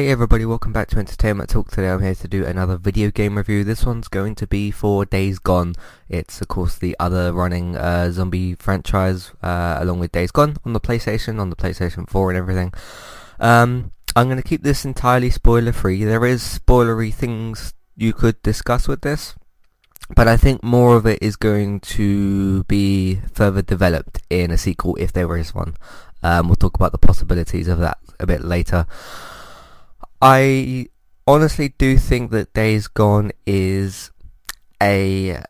Hey everybody, welcome back to Entertainment Talk. Today I'm here to do another video game review. This one's going to be for Days Gone. It's of course the other running uh, zombie franchise uh, along with Days Gone on the PlayStation, on the PlayStation 4 and everything. Um, I'm going to keep this entirely spoiler free. There is spoilery things you could discuss with this, but I think more of it is going to be further developed in a sequel if there is one. Um, we'll talk about the possibilities of that a bit later. I honestly do think that Days Gone is a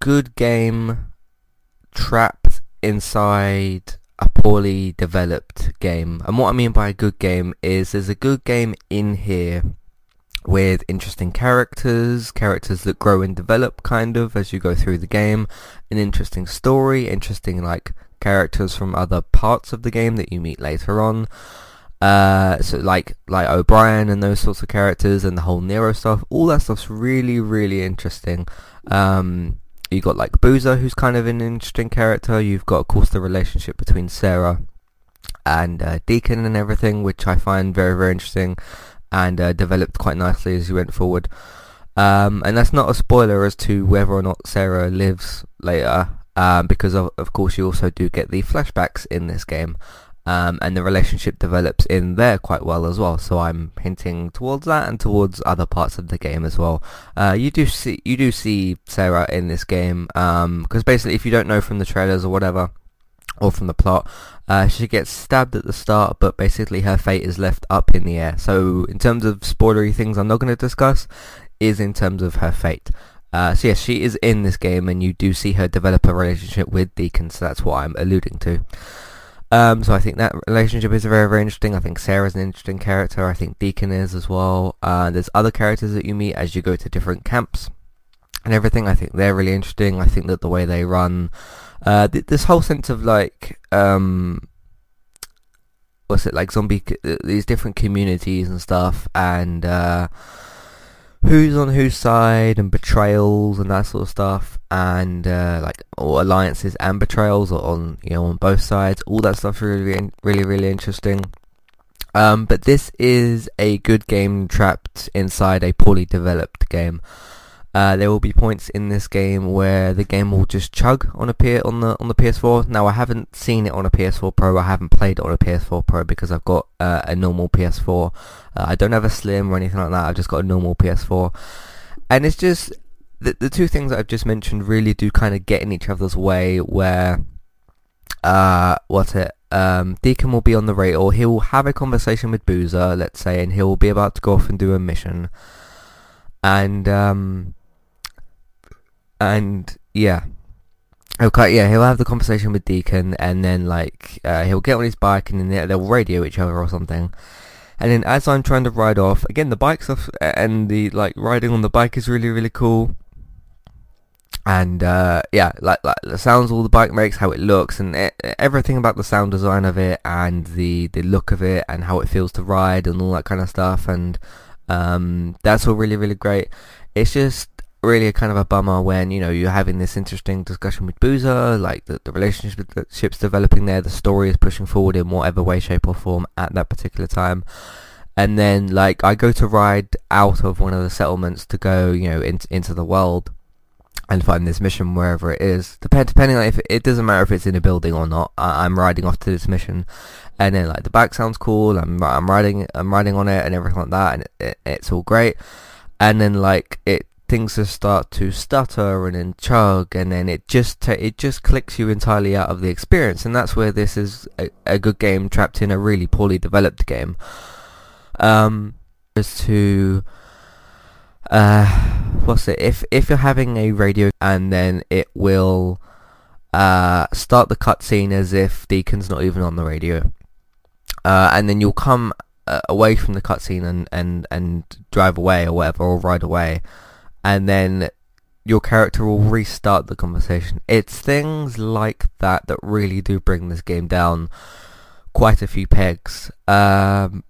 good game trapped inside a poorly developed game. And what I mean by a good game is there's a good game in here with interesting characters, characters that grow and develop kind of as you go through the game, an interesting story, interesting like characters from other parts of the game that you meet later on. Uh, so like like O'Brien and those sorts of characters and the whole Nero stuff, all that stuff's really really interesting. Um, you got like Boozer, who's kind of an interesting character. You've got of course the relationship between Sarah and uh, Deacon and everything, which I find very very interesting and uh, developed quite nicely as you went forward. Um, and that's not a spoiler as to whether or not Sarah lives later, um, because of, of course you also do get the flashbacks in this game um, and the relationship develops in there quite well as well. So I'm hinting towards that and towards other parts of the game as well. Uh, you do see you do see Sarah in this game because um, basically, if you don't know from the trailers or whatever, or from the plot, uh, she gets stabbed at the start, but basically her fate is left up in the air. So in terms of spoilery things, I'm not going to discuss is in terms of her fate. Uh, so yes, she is in this game, and you do see her develop a relationship with Deacon. So that's what I'm alluding to. Um, so I think that relationship is very, very interesting. I think Sarah's an interesting character. I think Deacon is as well. Uh, there's other characters that you meet as you go to different camps and everything. I think they're really interesting. I think that the way they run, uh, th- this whole sense of like, um, what's it like zombie? these different communities and stuff, and uh, who's on whose side and betrayals and that sort of stuff and uh, like alliances and betrayals on you know on both sides. All that stuff really really really interesting. Um, but this is a good game trapped inside a poorly developed game uh, there will be points in this game where the game will just chug on a P- on the on the PS4. Now I haven't seen it on a PS4 Pro. I haven't played it on a PS4 Pro because I've got uh, a normal PS4. Uh, I don't have a Slim or anything like that. I've just got a normal PS4, and it's just the the two things that I've just mentioned really do kind of get in each other's way. Where uh, what's it? Um, Deacon will be on the radio. He'll have a conversation with Boozer, let's say, and he'll be about to go off and do a mission. And um, and yeah. Okay, yeah, he'll have the conversation with Deacon, and then like uh, he'll get on his bike, and then they'll radio each other or something. And then as I'm trying to ride off, again the bike's off, and the like riding on the bike is really really cool. And uh, yeah, like, like the sounds all the bike makes, how it looks, and it, everything about the sound design of it, and the the look of it, and how it feels to ride, and all that kind of stuff, and um, that's all really really great. It's just really a kind of a bummer when you know you're having this interesting discussion with Boozer, like the, the relationship the ship's developing there, the story is pushing forward in whatever way, shape or form at that particular time. And then like I go to ride out of one of the settlements to go, you know, in, into the world and find this mission wherever it is. Depend, depending on if it, it, doesn't matter if it's in a building or not. I, am riding off to this mission, and then like the bike sounds cool. I'm I'm riding I'm riding on it and everything like that, and it, it, it's all great. And then like it things just start to stutter and then chug and then it just it just clicks you entirely out of the experience and that's where this is a, a good game trapped in a really poorly developed game. Um as to uh what's it if if you're having a radio and then it will uh start the cutscene as if Deacon's not even on the radio uh and then you'll come uh, away from the cutscene and, and, and drive away or whatever, or ride away, and then your character will restart the conversation. It's things like that that really do bring this game down quite a few pegs. Um,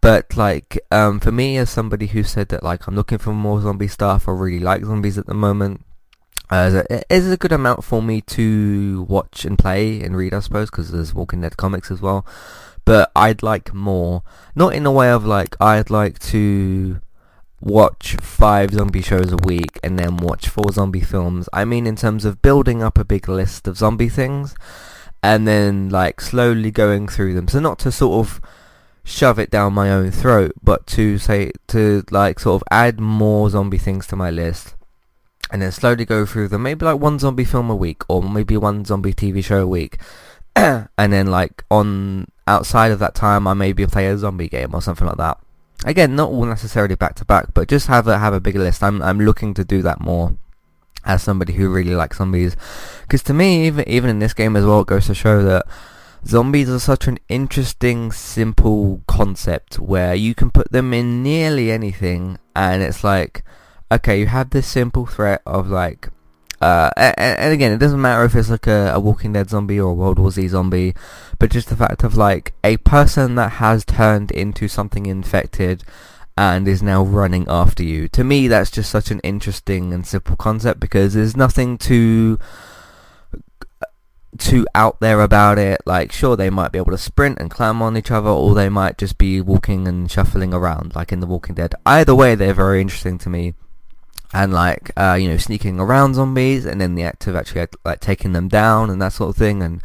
but like um, for me, as somebody who said that like I'm looking for more zombie stuff, I really like zombies at the moment. Uh, it is a good amount for me to watch and play and read, I suppose, because there's Walking Dead comics as well. but I'd like more. Not in a way of like I'd like to watch five zombie shows a week and then watch four zombie films. I mean in terms of building up a big list of zombie things and then like slowly going through them. So not to sort of shove it down my own throat, but to say to like sort of add more zombie things to my list and then slowly go through them. Maybe like one zombie film a week or maybe one zombie TV show a week. and then like on outside of that time I maybe play a zombie game or something like that. Again, not all necessarily back to back, but just have a have a bigger list. I'm I'm looking to do that more as somebody who really likes zombies, because to me, even even in this game as well, it goes to show that zombies are such an interesting, simple concept where you can put them in nearly anything, and it's like, okay, you have this simple threat of like uh, and, and, again, it doesn't matter if it's like a, a, Walking Dead zombie or a World War Z zombie, but just the fact of like a person that has turned into something infected and is now running after you. To me, that's just such an interesting and simple concept because there's nothing too too out there about it. Like, sure, they might be able to sprint and climb on each other, or they might just be walking and shuffling around, like in The Walking Dead. Either way, they're very interesting to me and like uh, you know sneaking around zombies and then the act of actually like taking them down and that sort of thing and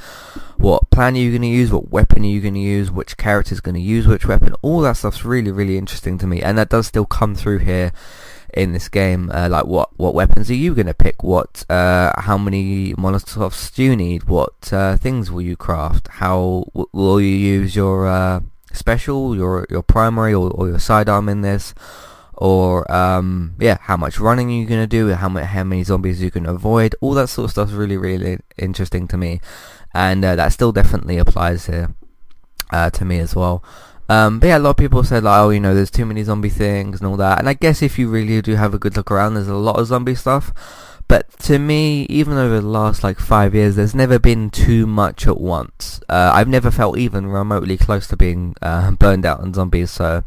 what plan are you going to use what weapon are you going to use which character is going to use which weapon all that stuff's really really interesting to me and that does still come through here in this game uh, like what what weapons are you going to pick? What uh, how many molotovs do you need? What uh, things will you craft? How w- will you use your uh, special your your primary or, or your sidearm in this or um, yeah, how much running you're to do, how many, how many zombies you can avoid, all that sort of stuff is really, really interesting to me, and uh, that still definitely applies here uh, to me as well. Um, but yeah, a lot of people said like, oh, you know, there's too many zombie things and all that, and I guess if you really do have a good look around, there's a lot of zombie stuff. But to me, even over the last like five years, there's never been too much at once. Uh, I've never felt even remotely close to being uh, burned out on zombies, so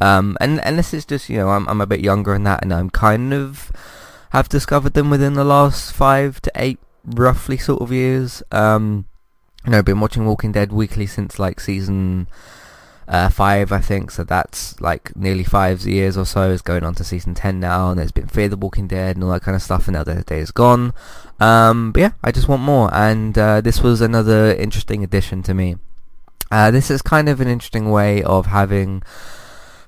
um, and this is just you know I'm I'm a bit younger than that, and I'm kind of have discovered them within the last five to eight roughly sort of years. Um, you know, been watching Walking Dead weekly since like season uh, five, I think. So that's like nearly five years or so. Is going on to season ten now, and there's been Fear the Walking Dead and all that kind of stuff. And now the day is gone. Um, but yeah, I just want more, and uh, this was another interesting addition to me. Uh, this is kind of an interesting way of having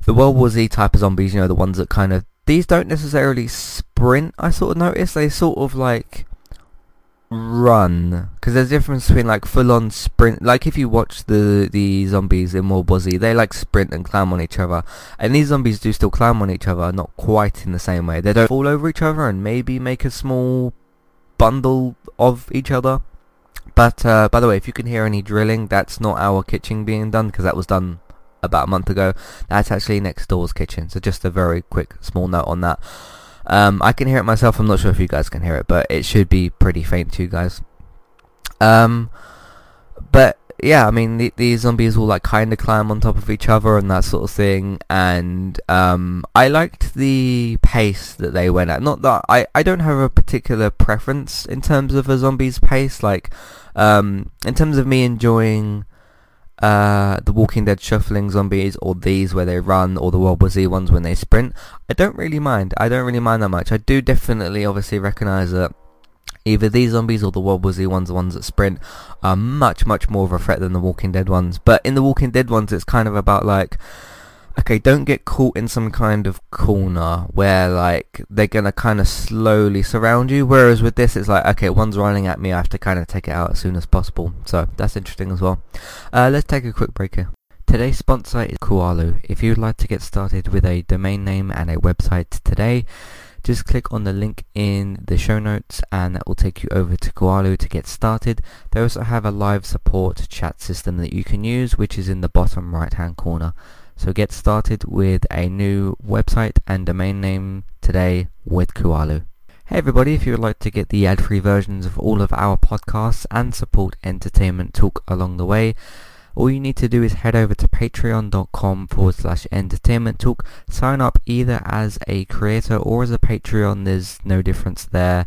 the World War Z type of zombies, you know, the ones that kind of these don't necessarily sprint. I sort of notice they sort of like run because there's a difference between like full on sprint. Like if you watch the the zombies in World War Z, they like sprint and climb on each other, and these zombies do still climb on each other, not quite in the same way. They don't fall over each other and maybe make a small bundle of each other. But uh, by the way, if you can hear any drilling, that's not our kitchen being done because that was done about a month ago. That's actually next door's kitchen. So just a very quick small note on that. Um, I can hear it myself. I'm not sure if you guys can hear it, but it should be pretty faint to you guys. Um, but yeah, I mean the, these zombies will like kind of climb on top of each other and that sort of thing. And um, I liked the pace that they went at. Not that I I don't have a particular preference in terms of a zombie's pace. Like um, in terms of me enjoying uh, the Walking Dead shuffling zombies or these where they run or the World War Z ones when they sprint. I don't really mind. I don't really mind that much. I do definitely obviously recognize that either these zombies or the World War Z ones, the ones that sprint, are much, much more of a threat than the Walking Dead ones. But in the Walking Dead ones, it's kind of about like okay, don't get caught in some kind of corner where like they're gonna kind of slowly surround you. Whereas with this, it's like okay, one's running at me, I have to kind of take it out as soon as possible. So that's interesting as well. Uh, let's take a quick break here. Today's sponsor is Kualo. If you'd like to get started with a domain name and a website today, just click on the link in the show notes and that will take you over to Kualo to get started. They also have a live support chat system that you can use which is in the bottom right hand corner. So get started with a new website and domain name today with Kualo. Hey everybody, if you would like to get the ad-free versions of all of our podcasts and support Entertainment Talk along the way, all you need to do is head over to patreon.com forward slash entertainment talk. Sign up either as a creator or as a Patreon, there's no difference there.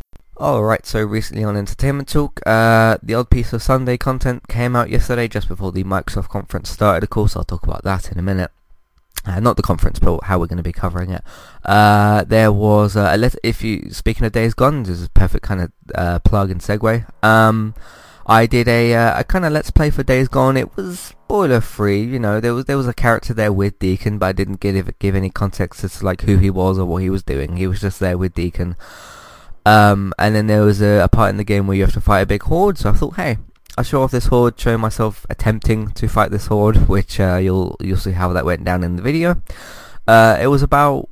Alright, so recently on Entertainment Talk, uh, the odd piece of Sunday content came out yesterday just before the Microsoft conference started. Of course, I'll talk about that in a minute. Uh, not the conference, but how we're going to be covering it. Uh, there was uh, a let- if you speaking of Days Gone, this is a perfect kind of uh, plug and segue. Um, I did a, uh, a kind of let's play for Days Gone. It was spoiler free, you know. There was there was a character there with Deacon, but I didn't give give any context as to like who he was or what he was doing. He was just there with Deacon. Um, and then there was a, a part in the game where you have to fight a big horde. So I thought, hey, I'll show off this horde, show myself attempting to fight this horde, which uh, you'll you'll see how that went down in the video. Uh, it was about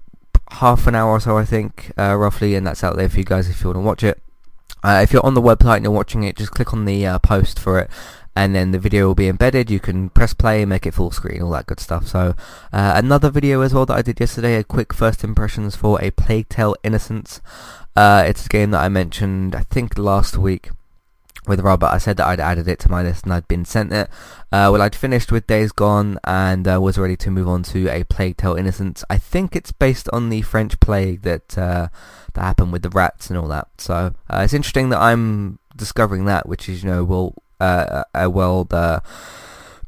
half an hour or so, I think, uh, roughly, and that's out there for you guys if you want to watch it. Uh, if you're on the website and you're watching it, just click on the uh, post for it, and then the video will be embedded. You can press play, make it full screen, all that good stuff. So uh, another video as well that I did yesterday, a quick first impressions for a Plague Tale Innocence. Uh, it's a game that I mentioned, I think, last week with Robert. I said that I'd added it to my list and I'd been sent it. Uh, well, I'd finished with Days Gone and uh, was ready to move on to a Plague Tale Innocence. I think it's based on the French plague that uh, that happened with the rats and all that. So uh, it's interesting that I'm discovering that, which is you know well uh, a world uh,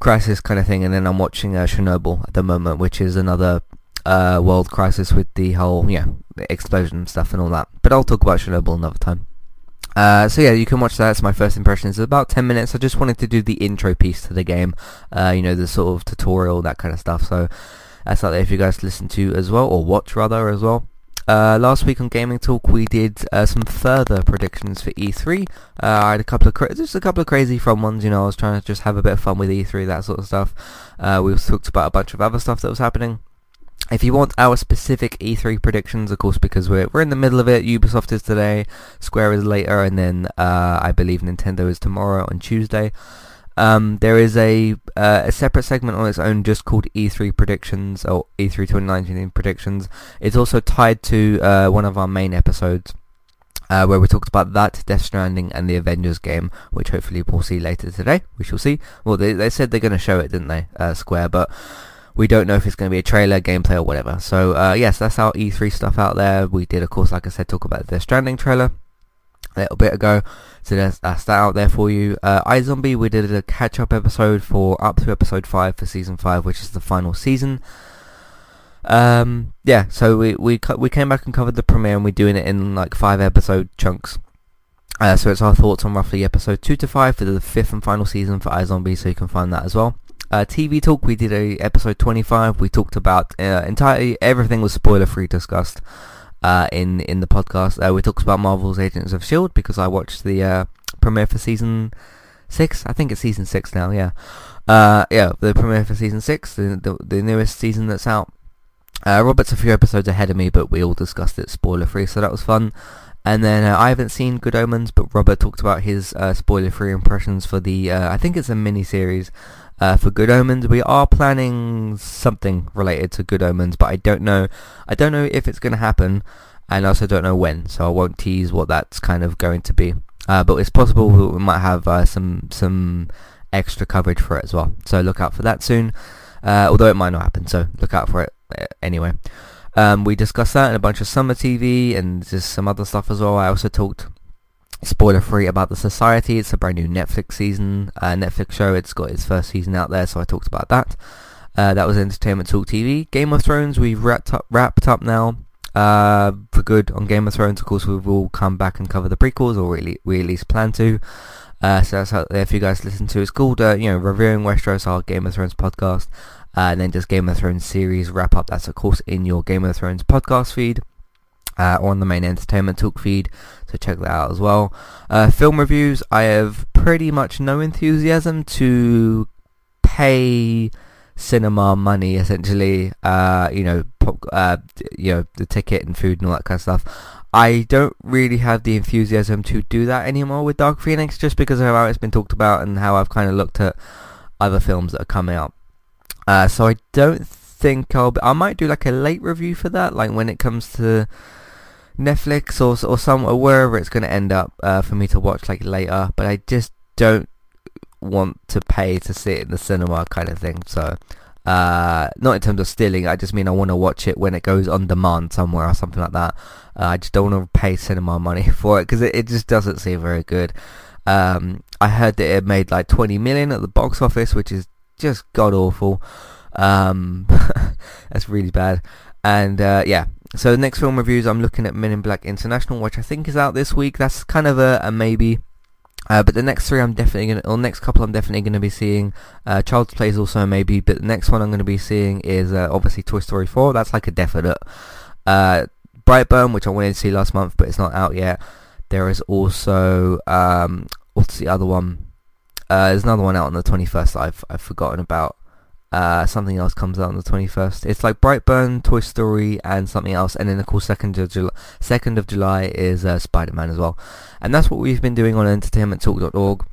crisis kind of thing, and then I'm watching Chernobyl at the moment, which is another world crisis with the whole yeah explosion stuff and all that. But I'll talk about Chernobyl another time. Uh, so yeah, you can watch that. It's my first impressions. It's about 10 minutes. I just wanted to do the intro piece to the game. Uh, you know, the sort of tutorial, that kind of stuff. So that's out there if you guys listen to as well, or watch rather as well. Uh, last week on Gaming Talk, we did uh, some further predictions for E3. Uh, I had a couple of cra- just a couple of crazy fun ones. You know, I was trying to just have a bit of fun with E3, that sort of stuff. Uh, we talked about a bunch of other stuff that was happening. If you want our specific E3 predictions, of course, because we're we're in the middle of it. Ubisoft is today, Square is later, and then uh, I believe Nintendo is tomorrow on Tuesday. Um, there is a uh, a separate segment on its own just called E3 predictions or E3 2019 predictions. It's also tied to uh, one of our main episodes. Uh, where we talked about that, Death Stranding, and the Avengers game, which hopefully we'll see later today. We shall see. Well, they, they said they're going to show it, didn't they, uh, Square? But we don't know if it's going to be a trailer, gameplay, or whatever. So uh, yes, that's our E3 stuff out there. We did, of course, like I said, talk about the Death Stranding trailer a little bit ago. So that's, that's that out there for you. Uh, iZombie, we did a catch-up episode for up to episode 5 for season 5, which is the final season. Um, yeah, so we, we, we came back and covered the premiere and we're doing it in like 5 episode chunks. Uh, so it's our thoughts on roughly episode 2 to 5 for the fifth and final season for iZombie, so you can find that as well. Uh, TV talk, we did a episode 25. We talked about uh, entirely everything was spoiler free discussed uh, in in the podcast. Uh, we talked about Marvel's Agents of Shield because I watched the uh, premiere for season six. I think it's season six now. Yeah, uh, yeah, the premiere for season six, the the, the newest season that's out. Robert's a few episodes ahead of me, but we all discussed it spoiler free, so that was fun. And then uh, I haven't seen Good Omens, but Robert talked about his uh, spoiler-free impressions for the, uh, I think it's a mini-series uh, for Good Omens. We are planning something related to Good Omens, but I don't know. I don't know if it's going to happen, and I also don't know when. So I won't tease what that's kind of going to be. Uh, but it's possible that we might have uh, some some extra coverage for it as well. So look out for that soon. Uh, although it might not happen, so look out for it uh, anyway. Um, we discussed that and a bunch of summer TV and just some other stuff as well. I also talked spoiler free about the Society. It's a brand new Netflix season, uh, Netflix show. It's got its first season out there, so I talked about that. Uh, that was Entertainment Talk TV. Game of Thrones, we've wrapped up, wrapped up now uh, for good on Game of Thrones. Of course, we will come back and cover the prequels, or we, we at least plan to. Uh, so that's out there for you guys to listen to. It's called, uh, you know, Reviewing Westeros, our Game of Thrones podcast. Uh, and then just Game of Thrones series wrap up. That's, of course, in your Game of Thrones podcast feed uh, on the main entertainment talk feed, so check that out as well. Uh, film reviews, I have pretty much no enthusiasm to pay cinema money essentially. Uh, you know, pop, uh, you know, the ticket and food and all that kind of stuff. I don't really have the enthusiasm to do that anymore with Dark Phoenix, just because of how it's been talked about and how I've kind of looked at other films that are coming out. Uh, so I don't think I'll. Be, I might do like a late review for that, like when it comes to Netflix or or some or wherever it's going to end up uh, for me to watch like later. But I just don't want to pay to see it in the cinema kind of thing. So uh, not in terms of stealing. I just mean I want to watch it when it goes on demand somewhere or something like that. Uh, I just don't want to pay cinema money for it because it, it just doesn't seem very good. Um, I heard that it made like 20 million at the box office, which is just god awful. Um, that's really bad. And uh, yeah, so the next film reviews, I'm looking at Men in Black International, which I think is out this week. That's kind of a, a maybe. Uh, but the next three I'm definitely gonna, or next couple I'm definitely gonna be seeing. Uh, Child's Play is also maybe, but the next one I'm gonna be seeing is uh, obviously Toy Story 4. That's like a definite. Uh, Brightburn, which I wanted to see last month, but it's not out yet. There is also um, what's the other one? Uh, there's another one out on the 21st that I've I've forgotten about. Uh, something else comes out on the 21st. It's like Brightburn, Toy Story, and something else. And then of course, second of July, second of July is uh, Spider-Man as well. And that's what we've been doing on entertainmenttalk.org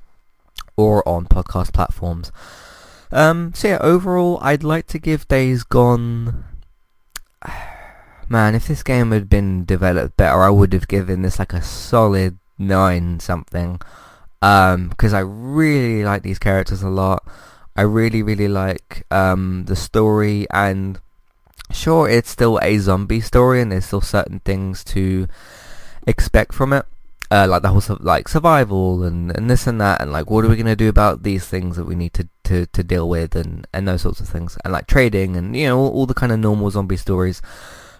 or on podcast platforms. Um, so yeah, overall, I'd like to give Days Gone. Man, if this game had been developed better, I would have given this like a solid nine something. Um, because I really like these characters a lot. I really, really like um, the story and sure, it's still a zombie story and there's still certain things to expect from it. Uh, like the whole like survival and, and this and that and like what are we going to do about these things that we need to, to, to deal with and, and those sorts of things. And like trading and you know all, all the kind of normal zombie stories.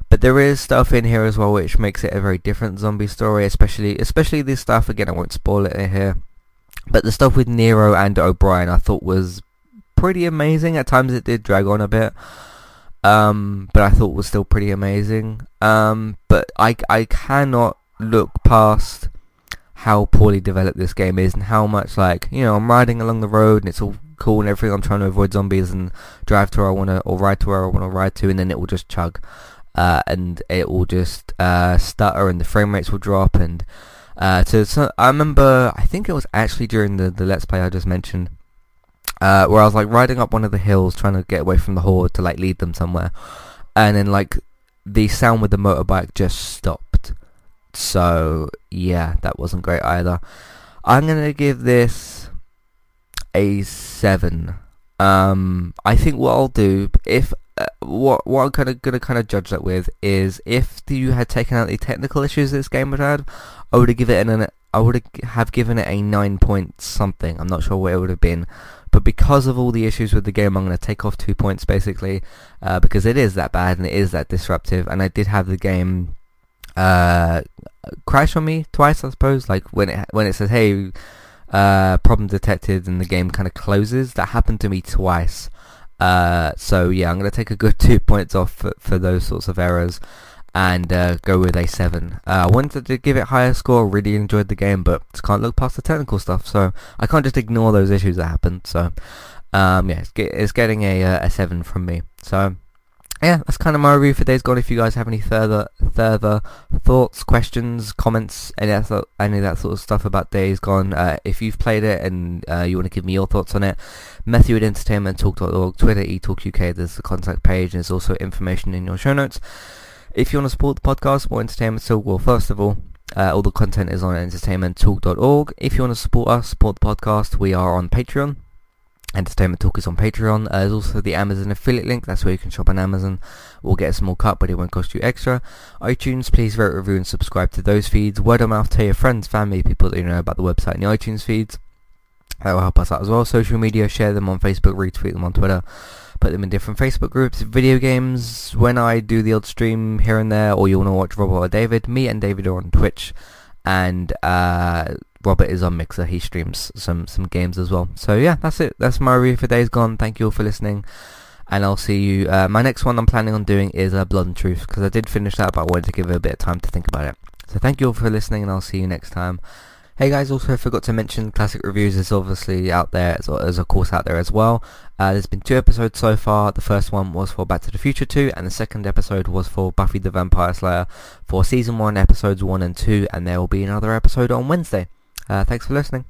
But there is stuff in here as well which makes it a very different zombie story especially especially this stuff. Again I won't spoil it here. But the stuff with Nero and O'Brien I thought was pretty amazing. At times it did drag on a bit. Um, but I thought was still pretty amazing. Um, but I, I cannot look past how poorly developed this game is and how much like, you know, I'm riding along the road and it's all cool and everything. I'm trying to avoid zombies and drive to where I want to, or ride to where I want to ride to and then it will just chug. Uh, and it will just uh, stutter and the frame rates will drop and uh, to so I remember I think it was actually during the, the let's play I just mentioned uh, where I was like riding up one of the hills trying to get away from the horde to like lead them somewhere, and then like the sound with the motorbike just stopped. So yeah, that wasn't great either. I'm gonna give this a seven. Um, I think what I'll do if uh, what what I'm kind of gonna kind of judge that with is if you had taken out the technical issues this game would have, I would have given it an I would have given it a nine point something. I'm not sure what it would have been. But because of all the issues with the game, I'm going to take off two points basically, uh, because it is that bad and it is that disruptive. And I did have the game uh, crash on me twice, I suppose. Like when it when it says, "Hey, uh, problem detected," and the game kind of closes. That happened to me twice. Uh, so yeah, I'm going to take a good two points off for, for those sorts of errors and uh, go with a 7. Uh, I wanted to give it higher score, really enjoyed the game, but can't look past the technical stuff, so I can't just ignore those issues that happened, so um, yeah, it's, get, it's getting a, uh, a 7 from me. So yeah, that's kind of my review for Days Gone. If you guys have any further further thoughts, questions, comments, any of that, any of that sort of stuff about Days Gone, uh, if you've played it and uh, you want to give me your thoughts on it, Matthew at entertainmenttalk.org, Twitter, eTalkUK, there's the contact page, and there's also information in your show notes. If you want to support the podcast, more entertainment talk, well, first of all, uh, all the content is on entertainmenttalk.org. If you want to support us, support the podcast, we are on Patreon. Entertainment Talk is on Patreon. Uh, there's also the Amazon affiliate link. That's where you can shop on Amazon. We'll get a small cut, but it won't cost you extra. iTunes, please rate, review, and subscribe to those feeds. Word of mouth, tell your friends, family, people that you know about the website and the iTunes feeds. That will help us out as well. Social media, share them on Facebook, retweet them on Twitter put them in different Facebook groups, video games, when I do the odd stream here and there, or you want to watch Robert or David, me and David are on Twitch, and uh, Robert is on Mixer, he streams some, some games as well. So yeah, that's it, that's my review for Days Gone, thank you all for listening, and I'll see you, uh, my next one I'm planning on doing is uh, Blood and Truth, because I did finish that, but I wanted to give it a bit of time to think about it. So thank you all for listening, and I'll see you next time. Hey guys, also I forgot to mention Classic Reviews is obviously out there, as, as of course out there as well. Uh, there's been two episodes so far. The first one was for Back to the Future 2 and the second episode was for Buffy the Vampire Slayer for Season 1 episodes 1 and 2 and there will be another episode on Wednesday. Uh, thanks for listening.